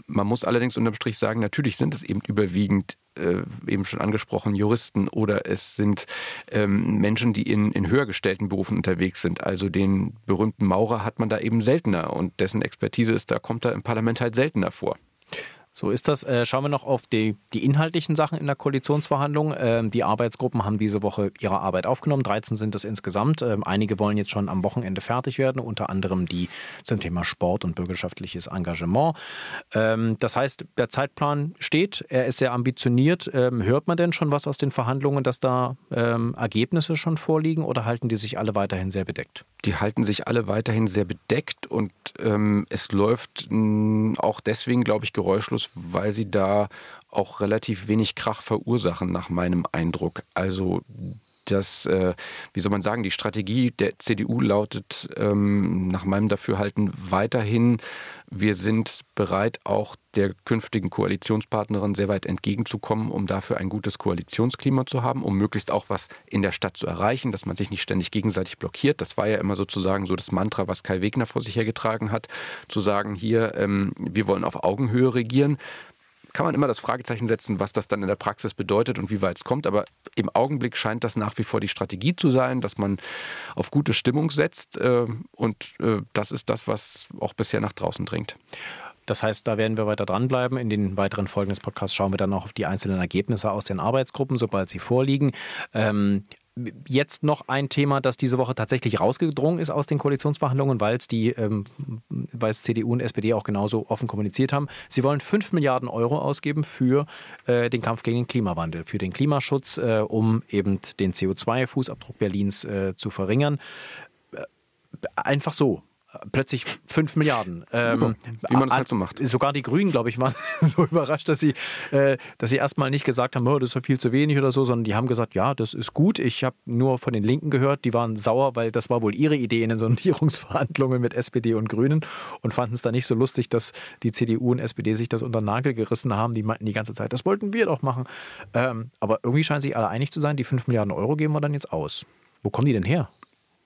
Man muss allerdings unterm Strich sagen, natürlich sind es eben überwiegend äh, eben schon angesprochen, Juristen oder es sind ähm, Menschen, die in, in höher gestellten Berufen unterwegs sind. Also den berühmten Maurer hat man da eben seltener und dessen Expertise ist, da kommt er im Parlament halt seltener vor. So ist das. Äh, schauen wir noch auf die, die inhaltlichen Sachen in der Koalitionsverhandlung. Ähm, die Arbeitsgruppen haben diese Woche ihre Arbeit aufgenommen. 13 sind es insgesamt. Ähm, einige wollen jetzt schon am Wochenende fertig werden, unter anderem die zum Thema Sport und bürgerschaftliches Engagement. Ähm, das heißt, der Zeitplan steht. Er ist sehr ambitioniert. hört man denn schon was aus den Verhandlungen, dass da Ergebnisse schon vorliegen oder halten die sich alle weiterhin sehr bedeckt? Die halten sich alle weiterhin sehr bedeckt und ähm, es läuft mh, auch deswegen, glaube ich, geräuschlos weil sie da auch relativ wenig Krach verursachen, nach meinem Eindruck. Also das, äh, wie soll man sagen, die Strategie der CDU lautet ähm, nach meinem Dafürhalten weiterhin, wir sind bereit, auch der künftigen Koalitionspartnerin sehr weit entgegenzukommen, um dafür ein gutes Koalitionsklima zu haben, um möglichst auch was in der Stadt zu erreichen, dass man sich nicht ständig gegenseitig blockiert. Das war ja immer sozusagen so das Mantra, was Kai Wegner vor sich hergetragen hat, zu sagen, hier, ähm, wir wollen auf Augenhöhe regieren kann man immer das Fragezeichen setzen, was das dann in der Praxis bedeutet und wie weit es kommt. Aber im Augenblick scheint das nach wie vor die Strategie zu sein, dass man auf gute Stimmung setzt. Äh, und äh, das ist das, was auch bisher nach draußen dringt. Das heißt, da werden wir weiter dranbleiben. In den weiteren Folgen des Podcasts schauen wir dann auch auf die einzelnen Ergebnisse aus den Arbeitsgruppen, sobald sie vorliegen. Ähm, jetzt noch ein Thema, das diese Woche tatsächlich rausgedrungen ist aus den Koalitionsverhandlungen, weil es die, ähm, weil es CDU und SPD auch genauso offen kommuniziert haben. Sie wollen 5 Milliarden Euro ausgeben für äh, den Kampf gegen den Klimawandel, für den Klimaschutz, äh, um eben den CO2-Fußabdruck Berlins äh, zu verringern. Äh, einfach so plötzlich 5 Milliarden. Ähm, Wie man das halt so macht. Sogar die Grünen, glaube ich, waren so überrascht, dass sie, äh, dass sie erstmal nicht gesagt haben, oh, das ist ja viel zu wenig oder so, sondern die haben gesagt, ja, das ist gut. Ich habe nur von den Linken gehört, die waren sauer, weil das war wohl ihre Idee in den Sondierungsverhandlungen mit SPD und Grünen und fanden es da nicht so lustig, dass die CDU und SPD sich das unter den Nagel gerissen haben. Die meinten die ganze Zeit, das wollten wir doch machen. Ähm, aber irgendwie scheinen sich alle einig zu sein, die 5 Milliarden Euro geben wir dann jetzt aus. Wo kommen die denn her?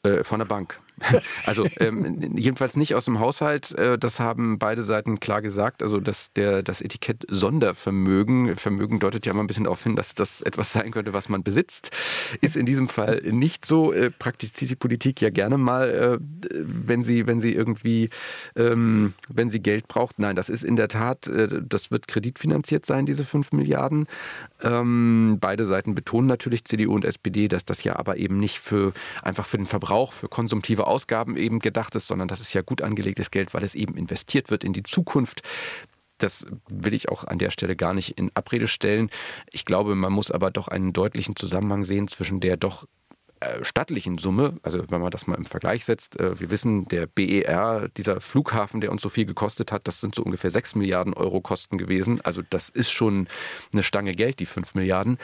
Äh, von der Bank. Also ähm, jedenfalls nicht aus dem Haushalt. Äh, das haben beide Seiten klar gesagt. Also dass der, das Etikett Sondervermögen, Vermögen deutet ja immer ein bisschen darauf hin, dass das etwas sein könnte, was man besitzt, ist in diesem Fall nicht so. Äh, praktiziert die Politik ja gerne mal, äh, wenn sie, wenn sie irgendwie, ähm, wenn sie Geld braucht. Nein, das ist in der Tat, das wird kreditfinanziert sein, diese 5 Milliarden. Ähm, beide Seiten betonen natürlich, CDU und SPD, dass das ja aber eben nicht für einfach für den Verbrauch, für konsumtive Ausgaben eben gedacht ist, sondern das ist ja gut angelegtes Geld, weil es eben investiert wird in die Zukunft. Das will ich auch an der Stelle gar nicht in Abrede stellen. Ich glaube, man muss aber doch einen deutlichen Zusammenhang sehen zwischen der doch äh, stattlichen Summe, also wenn man das mal im Vergleich setzt, äh, wir wissen, der BER, dieser Flughafen, der uns so viel gekostet hat, das sind so ungefähr 6 Milliarden Euro Kosten gewesen. Also das ist schon eine Stange Geld, die 5 Milliarden.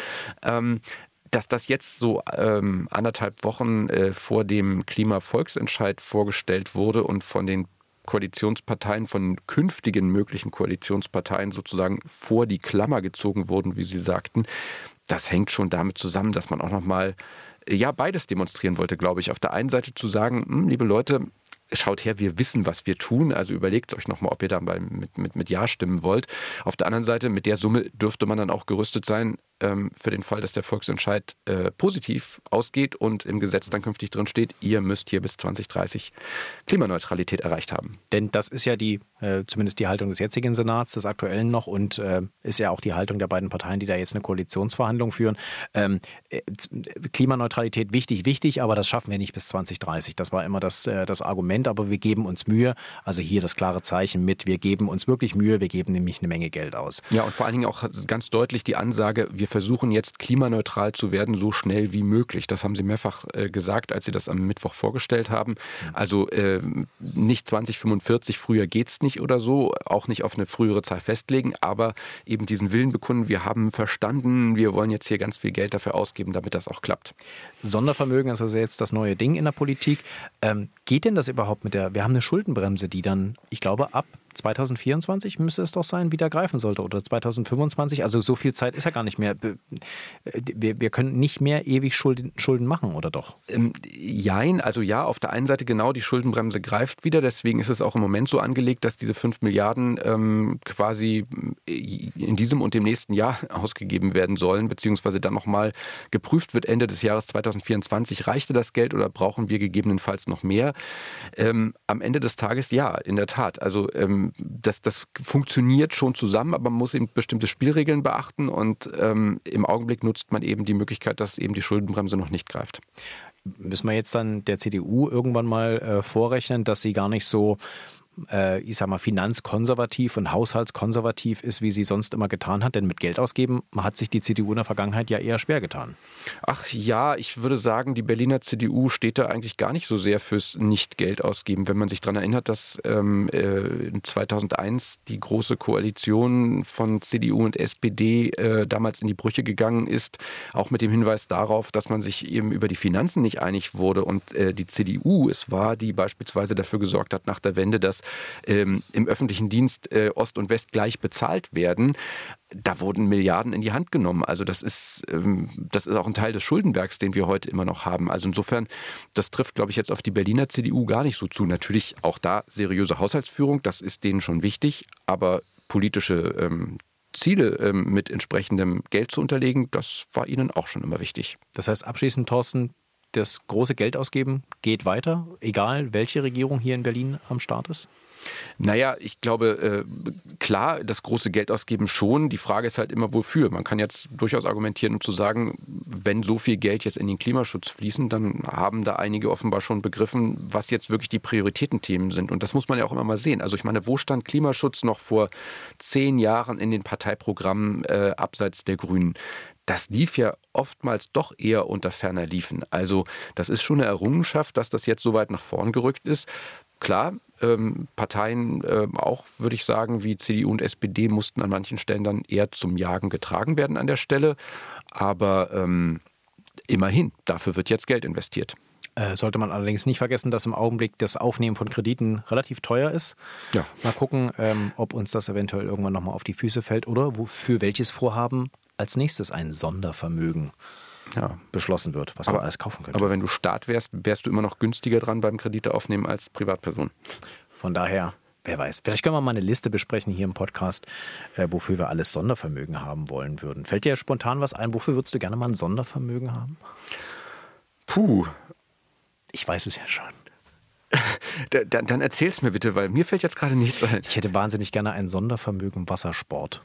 Dass das jetzt so ähm, anderthalb Wochen äh, vor dem Klimavolksentscheid vorgestellt wurde und von den Koalitionsparteien, von künftigen möglichen Koalitionsparteien sozusagen vor die Klammer gezogen wurden, wie Sie sagten, das hängt schon damit zusammen, dass man auch noch mal ja beides demonstrieren wollte, glaube ich. Auf der einen Seite zu sagen, hm, liebe Leute, schaut her, wir wissen, was wir tun. Also überlegt euch nochmal, ob ihr da mit, mit, mit Ja stimmen wollt. Auf der anderen Seite, mit der Summe dürfte man dann auch gerüstet sein, ähm, für den Fall, dass der Volksentscheid äh, positiv ausgeht und im Gesetz dann künftig drin steht, ihr müsst hier bis 2030 Klimaneutralität erreicht haben. Denn das ist ja die, äh, zumindest die Haltung des jetzigen Senats, des aktuellen noch und äh, ist ja auch die Haltung der beiden Parteien, die da jetzt eine Koalitionsverhandlung führen. Ähm, äh, Klimaneutralität wichtig, wichtig, aber das schaffen wir nicht bis 2030. Das war immer das, äh, das Argument, aber wir geben uns Mühe. Also hier das klare Zeichen mit, wir geben uns wirklich Mühe, wir geben nämlich eine Menge Geld aus. Ja, und vor allen Dingen auch ganz deutlich die Ansage, wir versuchen jetzt klimaneutral zu werden, so schnell wie möglich. Das haben Sie mehrfach äh, gesagt, als Sie das am Mittwoch vorgestellt haben. Also äh, nicht 2045, früher geht es nicht oder so, auch nicht auf eine frühere Zahl festlegen, aber eben diesen Willen bekunden, wir haben verstanden, wir wollen jetzt hier ganz viel Geld dafür ausgeben, damit das auch klappt. Sondervermögen ist also jetzt das neue Ding in der Politik. Ähm, geht denn das überhaupt mit der, wir haben eine Schuldenbremse, die dann, ich glaube, ab 2024 müsste es doch sein, wieder greifen sollte oder 2025. Also so viel Zeit ist ja gar nicht mehr. Wir, wir können nicht mehr ewig Schulden, Schulden machen, oder doch? Ähm, jein, also ja, auf der einen Seite genau, die Schuldenbremse greift wieder. Deswegen ist es auch im Moment so angelegt, dass diese 5 Milliarden ähm, quasi in diesem und dem nächsten Jahr ausgegeben werden sollen, beziehungsweise dann nochmal geprüft wird Ende des Jahres 2024. Reichte das Geld oder brauchen wir gegebenenfalls noch mehr? Ähm, am Ende des Tages ja, in der Tat. Also ähm, das, das funktioniert schon zusammen, aber man muss eben bestimmte Spielregeln beachten und ähm, im Augenblick nutzt man eben die Möglichkeit, dass eben die Schuldenbremse noch nicht greift. Müssen wir jetzt dann der CDU irgendwann mal äh, vorrechnen, dass sie gar nicht so äh, ich sag mal, finanzkonservativ und haushaltskonservativ ist, wie sie sonst immer getan hat. Denn mit Geld ausgeben hat sich die CDU in der Vergangenheit ja eher schwer getan. Ach ja, ich würde sagen, die Berliner CDU steht da eigentlich gar nicht so sehr fürs Nicht-Geld ausgeben. Wenn man sich daran erinnert, dass ähm, äh, 2001 die große Koalition von CDU und SPD äh, damals in die Brüche gegangen ist, auch mit dem Hinweis darauf, dass man sich eben über die Finanzen nicht einig wurde und äh, die CDU es war, die beispielsweise dafür gesorgt hat nach der Wende, dass ähm, im öffentlichen Dienst äh, Ost und West gleich bezahlt werden, da wurden Milliarden in die Hand genommen. Also das ist, ähm, das ist auch ein Teil des Schuldenbergs, den wir heute immer noch haben. Also insofern, das trifft, glaube ich, jetzt auf die Berliner CDU gar nicht so zu. Natürlich auch da seriöse Haushaltsführung, das ist denen schon wichtig, aber politische ähm, Ziele ähm, mit entsprechendem Geld zu unterlegen, das war ihnen auch schon immer wichtig. Das heißt, abschließend, Thorsten, das große Geld ausgeben geht weiter, egal welche Regierung hier in Berlin am Start ist? Naja, ich glaube, äh, klar, das große Geld ausgeben schon. Die Frage ist halt immer, wofür. Man kann jetzt durchaus argumentieren, um zu sagen, wenn so viel Geld jetzt in den Klimaschutz fließen, dann haben da einige offenbar schon begriffen, was jetzt wirklich die Prioritätenthemen sind. Und das muss man ja auch immer mal sehen. Also ich meine, wo stand Klimaschutz noch vor zehn Jahren in den Parteiprogrammen äh, abseits der Grünen? Das lief ja oftmals doch eher unter ferner Liefen. Also das ist schon eine Errungenschaft, dass das jetzt so weit nach vorn gerückt ist. Klar, ähm, Parteien, äh, auch würde ich sagen, wie CDU und SPD, mussten an manchen Stellen dann eher zum Jagen getragen werden an der Stelle. Aber ähm, immerhin, dafür wird jetzt Geld investiert. Äh, sollte man allerdings nicht vergessen, dass im Augenblick das Aufnehmen von Krediten relativ teuer ist. Ja. Mal gucken, ähm, ob uns das eventuell irgendwann nochmal auf die Füße fällt oder für welches Vorhaben als nächstes ein Sondervermögen ja. beschlossen wird, was aber, man alles kaufen könnte. Aber wenn du Staat wärst, wärst du immer noch günstiger dran beim Kredite aufnehmen als Privatperson. Von daher, wer weiß. Vielleicht können wir mal eine Liste besprechen hier im Podcast, äh, wofür wir alles Sondervermögen haben wollen würden. Fällt dir spontan was ein? Wofür würdest du gerne mal ein Sondervermögen haben? Puh. Ich weiß es ja schon. dann, dann erzähl's mir bitte, weil mir fällt jetzt gerade nichts ein. Ich hätte wahnsinnig gerne ein Sondervermögen Wassersport.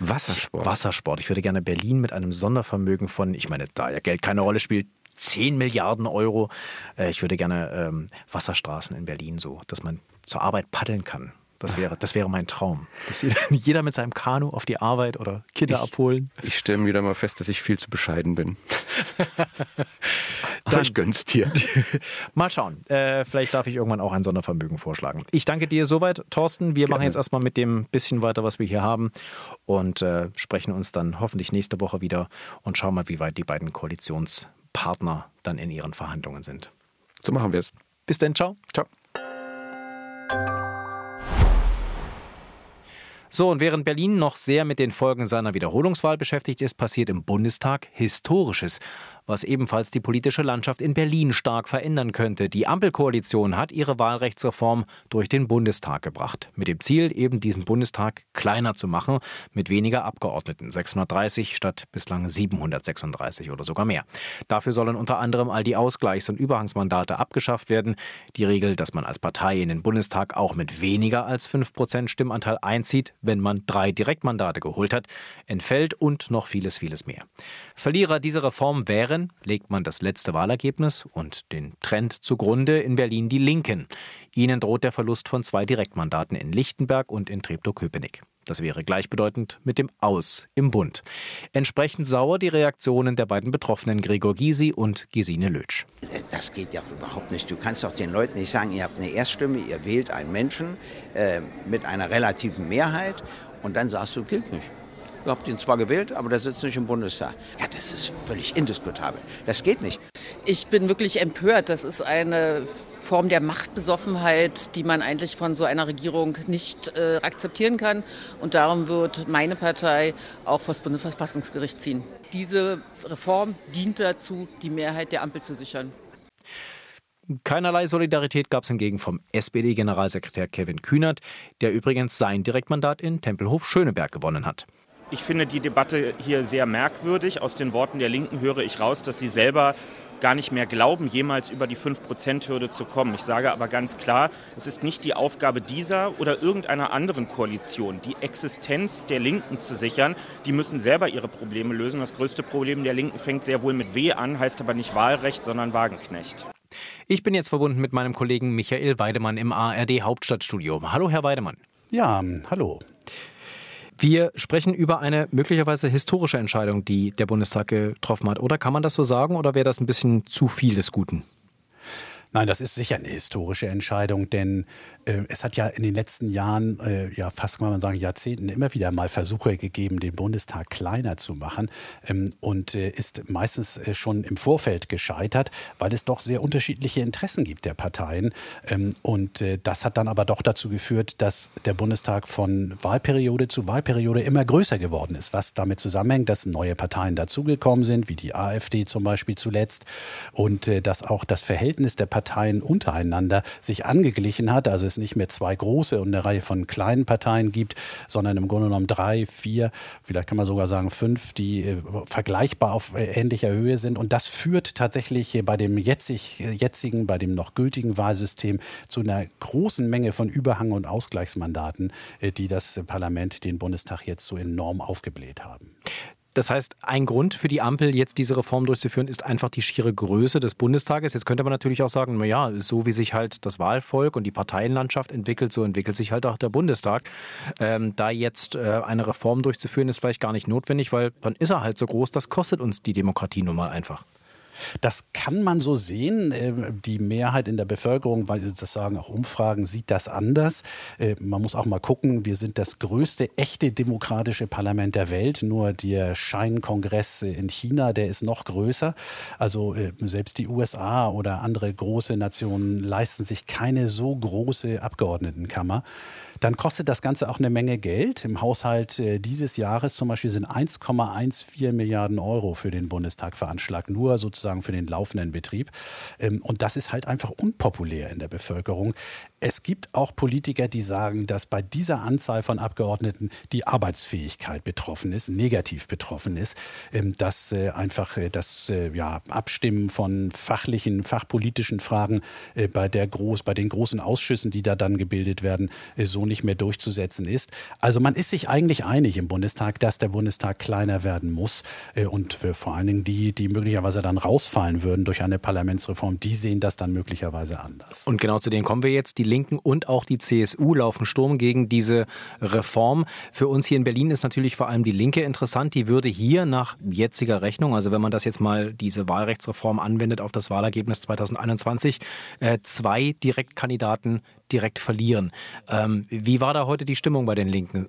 Wassersport. Wassersport. Ich würde gerne Berlin mit einem Sondervermögen von, ich meine, da ja Geld keine Rolle spielt, 10 Milliarden Euro. Äh, ich würde gerne ähm, Wasserstraßen in Berlin so, dass man zur Arbeit paddeln kann. Das wäre, das wäre mein Traum. Dass jeder mit seinem Kanu auf die Arbeit oder Kinder ich, abholen. Ich stelle mir wieder mal fest, dass ich viel zu bescheiden bin. Aber ich gönn's dir. mal schauen. Äh, vielleicht darf ich irgendwann auch ein Sondervermögen vorschlagen. Ich danke dir soweit, Thorsten. Wir Gerne. machen jetzt erstmal mit dem bisschen weiter, was wir hier haben und äh, sprechen uns dann hoffentlich nächste Woche wieder und schauen mal, wie weit die beiden Koalitionspartner dann in ihren Verhandlungen sind. So machen wir es. Bis dann, ciao. Ciao. So, und während Berlin noch sehr mit den Folgen seiner Wiederholungswahl beschäftigt ist, passiert im Bundestag Historisches was ebenfalls die politische Landschaft in Berlin stark verändern könnte. Die Ampelkoalition hat ihre Wahlrechtsreform durch den Bundestag gebracht, mit dem Ziel, eben diesen Bundestag kleiner zu machen, mit weniger Abgeordneten, 630 statt bislang 736 oder sogar mehr. Dafür sollen unter anderem all die Ausgleichs- und Überhangsmandate abgeschafft werden. Die Regel, dass man als Partei in den Bundestag auch mit weniger als 5% Stimmanteil einzieht, wenn man drei Direktmandate geholt hat, entfällt und noch vieles, vieles mehr. Verlierer dieser Reform wären, legt man das letzte Wahlergebnis und den Trend zugrunde, in Berlin die Linken. Ihnen droht der Verlust von zwei Direktmandaten in Lichtenberg und in Treptow-Köpenick. Das wäre gleichbedeutend mit dem Aus im Bund. Entsprechend sauer die Reaktionen der beiden Betroffenen Gregor Gysi und Gesine Lötsch. Das geht ja überhaupt nicht. Du kannst doch den Leuten nicht sagen, ihr habt eine Erststimme, ihr wählt einen Menschen äh, mit einer relativen Mehrheit und dann sagst du, gilt nicht. Ihr habt ihn zwar gewählt, aber der sitzt nicht im Bundestag. Ja, das ist völlig indiskutabel. Das geht nicht. Ich bin wirklich empört. Das ist eine Form der Machtbesoffenheit, die man eigentlich von so einer Regierung nicht äh, akzeptieren kann. Und darum wird meine Partei auch vor das Bundesverfassungsgericht ziehen. Diese Reform dient dazu, die Mehrheit der Ampel zu sichern. Keinerlei Solidarität gab es hingegen vom SPD-Generalsekretär Kevin Kühnert, der übrigens sein Direktmandat in Tempelhof-Schöneberg gewonnen hat. Ich finde die Debatte hier sehr merkwürdig. Aus den Worten der Linken höre ich raus, dass sie selber gar nicht mehr glauben, jemals über die 5-Prozent-Hürde zu kommen. Ich sage aber ganz klar, es ist nicht die Aufgabe dieser oder irgendeiner anderen Koalition, die Existenz der Linken zu sichern. Die müssen selber ihre Probleme lösen. Das größte Problem der Linken fängt sehr wohl mit W an, heißt aber nicht Wahlrecht, sondern Wagenknecht. Ich bin jetzt verbunden mit meinem Kollegen Michael Weidemann im ARD Hauptstadtstudio. Hallo, Herr Weidemann. Ja, hallo. Wir sprechen über eine möglicherweise historische Entscheidung, die der Bundestag getroffen hat. Oder kann man das so sagen oder wäre das ein bisschen zu viel des Guten? Nein, das ist sicher eine historische Entscheidung, denn äh, es hat ja in den letzten Jahren, äh, ja fast kann man sagen Jahrzehnten, immer wieder mal Versuche gegeben, den Bundestag kleiner zu machen ähm, und äh, ist meistens äh, schon im Vorfeld gescheitert, weil es doch sehr unterschiedliche Interessen gibt der Parteien. Ähm, und äh, das hat dann aber doch dazu geführt, dass der Bundestag von Wahlperiode zu Wahlperiode immer größer geworden ist, was damit zusammenhängt, dass neue Parteien dazugekommen sind, wie die AfD zum Beispiel zuletzt, und äh, dass auch das Verhältnis der Parteien Parteien untereinander sich angeglichen hat, also es nicht mehr zwei große und eine Reihe von kleinen Parteien gibt, sondern im Grunde genommen drei, vier, vielleicht kann man sogar sagen fünf, die äh, vergleichbar auf äh, ähnlicher Höhe sind. Und das führt tatsächlich bei dem jetzig, jetzigen, bei dem noch gültigen Wahlsystem zu einer großen Menge von Überhang- und Ausgleichsmandaten, äh, die das Parlament, den Bundestag jetzt so enorm aufgebläht haben. Das heißt, ein Grund für die Ampel, jetzt diese Reform durchzuführen, ist einfach die schiere Größe des Bundestages. Jetzt könnte man natürlich auch sagen, naja, so wie sich halt das Wahlvolk und die Parteienlandschaft entwickelt, so entwickelt sich halt auch der Bundestag. Ähm, da jetzt äh, eine Reform durchzuführen, ist vielleicht gar nicht notwendig, weil dann ist er halt so groß, das kostet uns die Demokratie nun mal einfach. Das kann man so sehen. Ähm, die Mehrheit in der Bevölkerung, weil das sagen auch Umfragen, sieht das anders. Äh, man muss auch mal gucken, wir sind das größte echte demokratische Parlament der Welt. Nur der Scheinkongress in China, der ist noch größer. Also äh, selbst die USA oder andere große Nationen leisten sich keine so große Abgeordnetenkammer dann kostet das Ganze auch eine Menge Geld. Im Haushalt äh, dieses Jahres zum Beispiel sind 1,14 Milliarden Euro für den Bundestag veranschlagt, nur sozusagen für den laufenden Betrieb. Ähm, und das ist halt einfach unpopulär in der Bevölkerung. Es gibt auch Politiker, die sagen, dass bei dieser Anzahl von Abgeordneten die Arbeitsfähigkeit betroffen ist, negativ betroffen ist, ähm, dass äh, einfach äh, das ja, Abstimmen von fachlichen, fachpolitischen Fragen bei, der Groß, bei den großen Ausschüssen, die da dann gebildet werden, so nicht mehr durchzusetzen ist. Also man ist sich eigentlich einig im Bundestag, dass der Bundestag kleiner werden muss. Äh, und vor allen Dingen die, die möglicherweise dann rausfallen würden durch eine Parlamentsreform, die sehen das dann möglicherweise anders. Und genau zu denen kommen wir jetzt. Die Linken und auch die CSU laufen Sturm gegen diese Reform. Für uns hier in Berlin ist natürlich vor allem die Linke interessant. Die würde hier nach jetziger Rechnung, also wenn man das jetzt mal diese Wahlrechtsreform anwendet auf das Wahlergebnis 2021, äh, zwei Direktkandidaten direkt verlieren. Ähm, wie war da heute die Stimmung bei den Linken?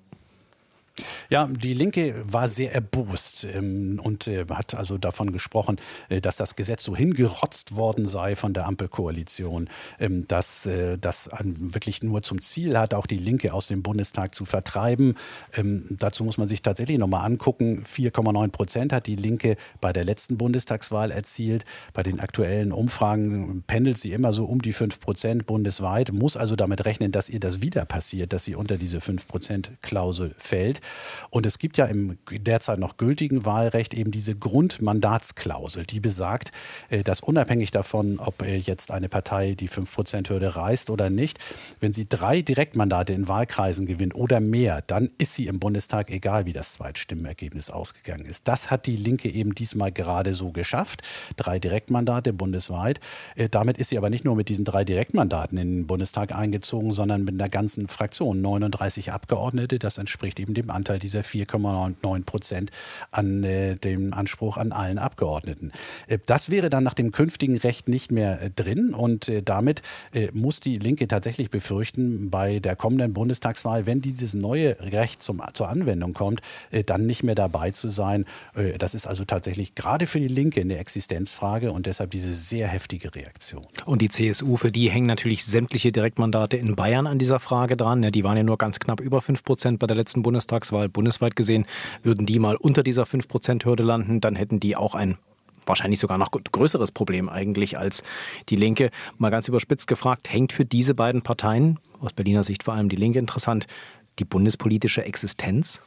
Ja, die Linke war sehr erbost ähm, und äh, hat also davon gesprochen, äh, dass das Gesetz so hingerotzt worden sei von der Ampelkoalition, ähm, dass äh, das wirklich nur zum Ziel hat, auch die Linke aus dem Bundestag zu vertreiben. Ähm, dazu muss man sich tatsächlich nochmal angucken. 4,9 Prozent hat die Linke bei der letzten Bundestagswahl erzielt. Bei den aktuellen Umfragen pendelt sie immer so um die 5 Prozent bundesweit, muss also damit rechnen, dass ihr das wieder passiert, dass sie unter diese 5 Prozent Klausel fällt. Und es gibt ja im derzeit noch gültigen Wahlrecht eben diese Grundmandatsklausel, die besagt, äh, dass unabhängig davon, ob äh, jetzt eine Partei die 5-Prozent-Hürde reißt oder nicht, wenn sie drei Direktmandate in Wahlkreisen gewinnt oder mehr, dann ist sie im Bundestag, egal wie das Zweitstimmenergebnis ausgegangen ist. Das hat die Linke eben diesmal gerade so geschafft. Drei Direktmandate bundesweit. Äh, damit ist sie aber nicht nur mit diesen drei Direktmandaten in den Bundestag eingezogen, sondern mit einer ganzen Fraktion. 39 Abgeordnete, das entspricht eben dem Anteil dieser 4,9 Prozent an äh, dem Anspruch an allen Abgeordneten. Äh, das wäre dann nach dem künftigen Recht nicht mehr äh, drin und äh, damit äh, muss die Linke tatsächlich befürchten, bei der kommenden Bundestagswahl, wenn dieses neue Recht zum, zur Anwendung kommt, äh, dann nicht mehr dabei zu sein. das ist also tatsächlich gerade für die Linke eine Existenzfrage und deshalb diese sehr heftige Reaktion. Und die CSU, für die hängen natürlich sämtliche Direktmandate in Bayern an dieser Frage dran. Die waren ja nur ganz knapp über 5 Prozent bei der letzten Bundestagswahl. Bundestagswahl bundesweit gesehen, würden die mal unter dieser 5-Prozent-Hürde landen, dann hätten die auch ein wahrscheinlich sogar noch größeres Problem eigentlich als die Linke. Mal ganz überspitzt gefragt, hängt für diese beiden Parteien, aus Berliner Sicht vor allem die Linke interessant, die bundespolitische Existenz?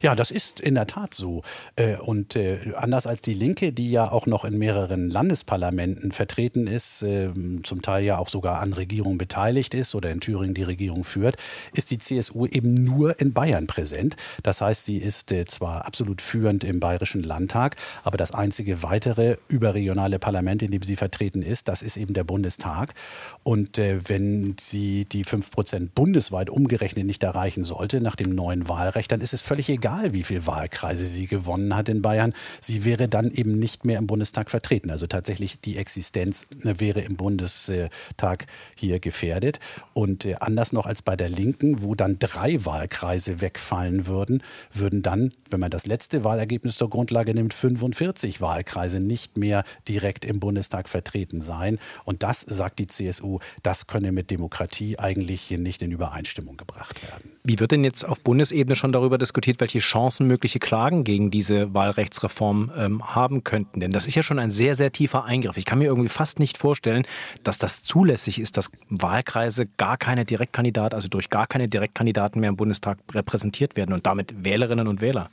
Ja, das ist in der Tat so. Äh, und äh, anders als die Linke, die ja auch noch in mehreren Landesparlamenten vertreten ist, ähm, zum Teil ja auch sogar an Regierungen beteiligt ist oder in Thüringen die Regierung führt, ist die CSU eben nur in Bayern präsent. Das heißt, sie ist äh, zwar absolut führend im Bayerischen Landtag, aber das einzige weitere überregionale Parlament, in dem sie vertreten ist, das ist eben der Bundestag. Und wenn sie die 5 Prozent bundesweit umgerechnet nicht erreichen sollte nach dem neuen Wahlrecht, dann ist es völlig egal, wie viele Wahlkreise sie gewonnen hat in Bayern. Sie wäre dann eben nicht mehr im Bundestag vertreten. Also tatsächlich die Existenz äh, wäre im Bundestag hier gefährdet. Und äh, anders noch als bei der Linken, wo dann drei Wahlkreise wegfallen würden, würden dann, wenn man das letzte Wahlergebnis zur Grundlage nimmt, 45 Wahlkreise nicht mehr direkt im Bundestag vertreten sein. Und das, sagt die CSU, das könne mit Demokratie eigentlich hier nicht in Übereinstimmung gebracht werden. Wie wird denn jetzt auf Bundesebene schon darüber diskutiert, welche Chancen mögliche Klagen gegen diese Wahlrechtsreform ähm, haben könnten. Denn das ist ja schon ein sehr, sehr tiefer Eingriff. Ich kann mir irgendwie fast nicht vorstellen, dass das zulässig ist, dass Wahlkreise gar keine Direktkandidaten, also durch gar keine Direktkandidaten mehr im Bundestag repräsentiert werden und damit Wählerinnen und Wähler.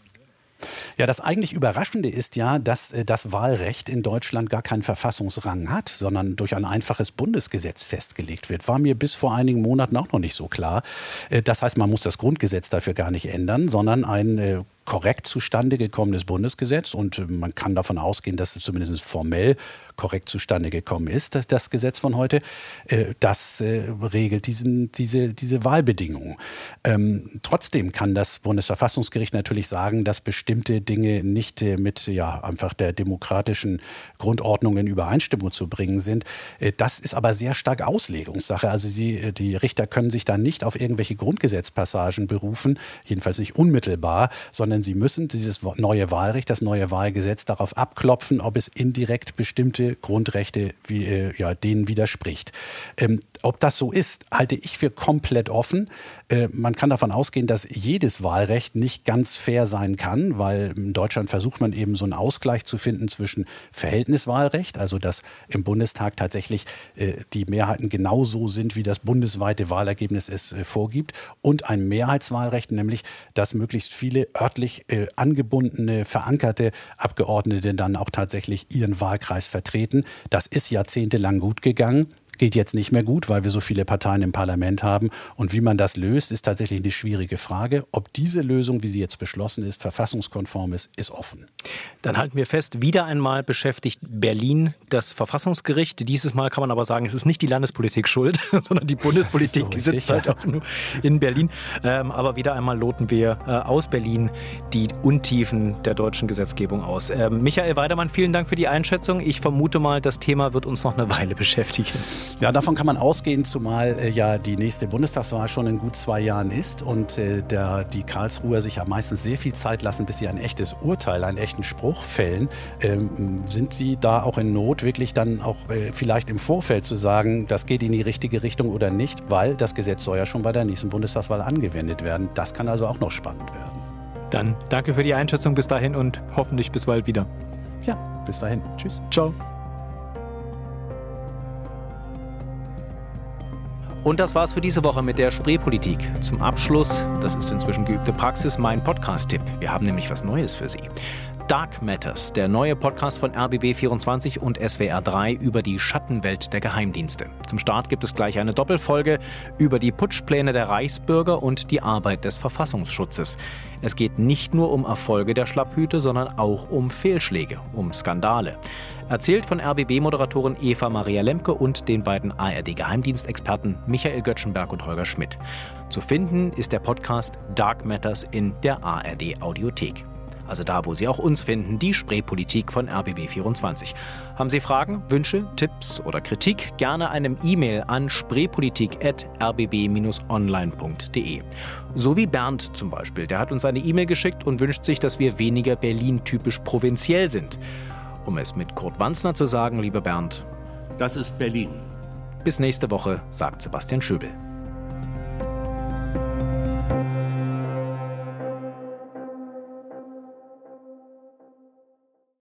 Ja, das eigentlich Überraschende ist ja, dass äh, das Wahlrecht in Deutschland gar keinen Verfassungsrang hat, sondern durch ein einfaches Bundesgesetz festgelegt wird. War mir bis vor einigen Monaten auch noch nicht so klar. Äh, das heißt, man muss das Grundgesetz dafür gar nicht ändern, sondern ein äh, korrekt zustande gekommenes Bundesgesetz und man kann davon ausgehen, dass es zumindest formell korrekt zustande gekommen ist, das, das Gesetz von heute, äh, das äh, regelt diesen, diese, diese Wahlbedingungen. Ähm, trotzdem kann das Bundesverfassungsgericht natürlich sagen, dass bestimmte Dinge nicht äh, mit ja, einfach der demokratischen Grundordnung in Übereinstimmung zu bringen sind. Äh, das ist aber sehr stark Auslegungssache. Also sie, äh, die Richter können sich da nicht auf irgendwelche Grundgesetzpassagen berufen, jedenfalls nicht unmittelbar, sondern sie müssen dieses neue Wahlrecht, das neue Wahlgesetz darauf abklopfen, ob es indirekt bestimmte Grundrechte wie, äh, ja, denen widerspricht. Ähm, ob das so ist, halte ich für komplett offen. Äh, man kann davon ausgehen, dass jedes Wahlrecht nicht ganz fair sein kann, weil in Deutschland versucht man eben so einen Ausgleich zu finden zwischen Verhältniswahlrecht, also dass im Bundestag tatsächlich äh, die Mehrheiten genauso sind, wie das bundesweite Wahlergebnis es äh, vorgibt, und ein Mehrheitswahlrecht, nämlich dass möglichst viele örtlich äh, angebundene, verankerte Abgeordnete dann auch tatsächlich ihren Wahlkreis vertreten vertreten. Das ist jahrzehntelang gut gegangen geht jetzt nicht mehr gut, weil wir so viele Parteien im Parlament haben. Und wie man das löst, ist tatsächlich eine schwierige Frage. Ob diese Lösung, wie sie jetzt beschlossen ist, verfassungskonform ist, ist offen. Dann halten wir fest, wieder einmal beschäftigt Berlin das Verfassungsgericht. Dieses Mal kann man aber sagen, es ist nicht die Landespolitik schuld, sondern die Bundespolitik, so die sitzt halt auch nur in Berlin. Ähm, aber wieder einmal loten wir äh, aus Berlin die Untiefen der deutschen Gesetzgebung aus. Ähm, Michael Weidermann, vielen Dank für die Einschätzung. Ich vermute mal, das Thema wird uns noch eine Weile beschäftigen. Ja, davon kann man ausgehen, zumal äh, ja die nächste Bundestagswahl schon in gut zwei Jahren ist und äh, der, die Karlsruher sich ja meistens sehr viel Zeit lassen, bis sie ein echtes Urteil, einen echten Spruch fällen. Ähm, sind Sie da auch in Not, wirklich dann auch äh, vielleicht im Vorfeld zu sagen, das geht in die richtige Richtung oder nicht, weil das Gesetz soll ja schon bei der nächsten Bundestagswahl angewendet werden. Das kann also auch noch spannend werden. Dann danke für die Einschätzung bis dahin und hoffentlich bis bald wieder. Ja, bis dahin. Tschüss. Ciao. Und das war's für diese Woche mit der Spreepolitik. Zum Abschluss, das ist inzwischen geübte Praxis, mein Podcast-Tipp. Wir haben nämlich was Neues für Sie. Dark Matters, der neue Podcast von RBB24 und SWR3 über die Schattenwelt der Geheimdienste. Zum Start gibt es gleich eine Doppelfolge über die Putschpläne der Reichsbürger und die Arbeit des Verfassungsschutzes. Es geht nicht nur um Erfolge der Schlapphüte, sondern auch um Fehlschläge, um Skandale. Erzählt von RBB-Moderatorin Eva Maria Lemke und den beiden ARD-Geheimdienstexperten Michael Göttschenberg und Holger Schmidt. Zu finden ist der Podcast Dark Matters in der ARD-Audiothek also da, wo Sie auch uns finden, die Spreepolitik von RBB24. Haben Sie Fragen, Wünsche, Tipps oder Kritik? Gerne eine E-Mail an spreepolitik.rbb-online.de. So wie Bernd zum Beispiel. Der hat uns eine E-Mail geschickt und wünscht sich, dass wir weniger Berlin-typisch provinziell sind. Um es mit Kurt Wanzner zu sagen, lieber Bernd. Das ist Berlin. Bis nächste Woche, sagt Sebastian Schöbel.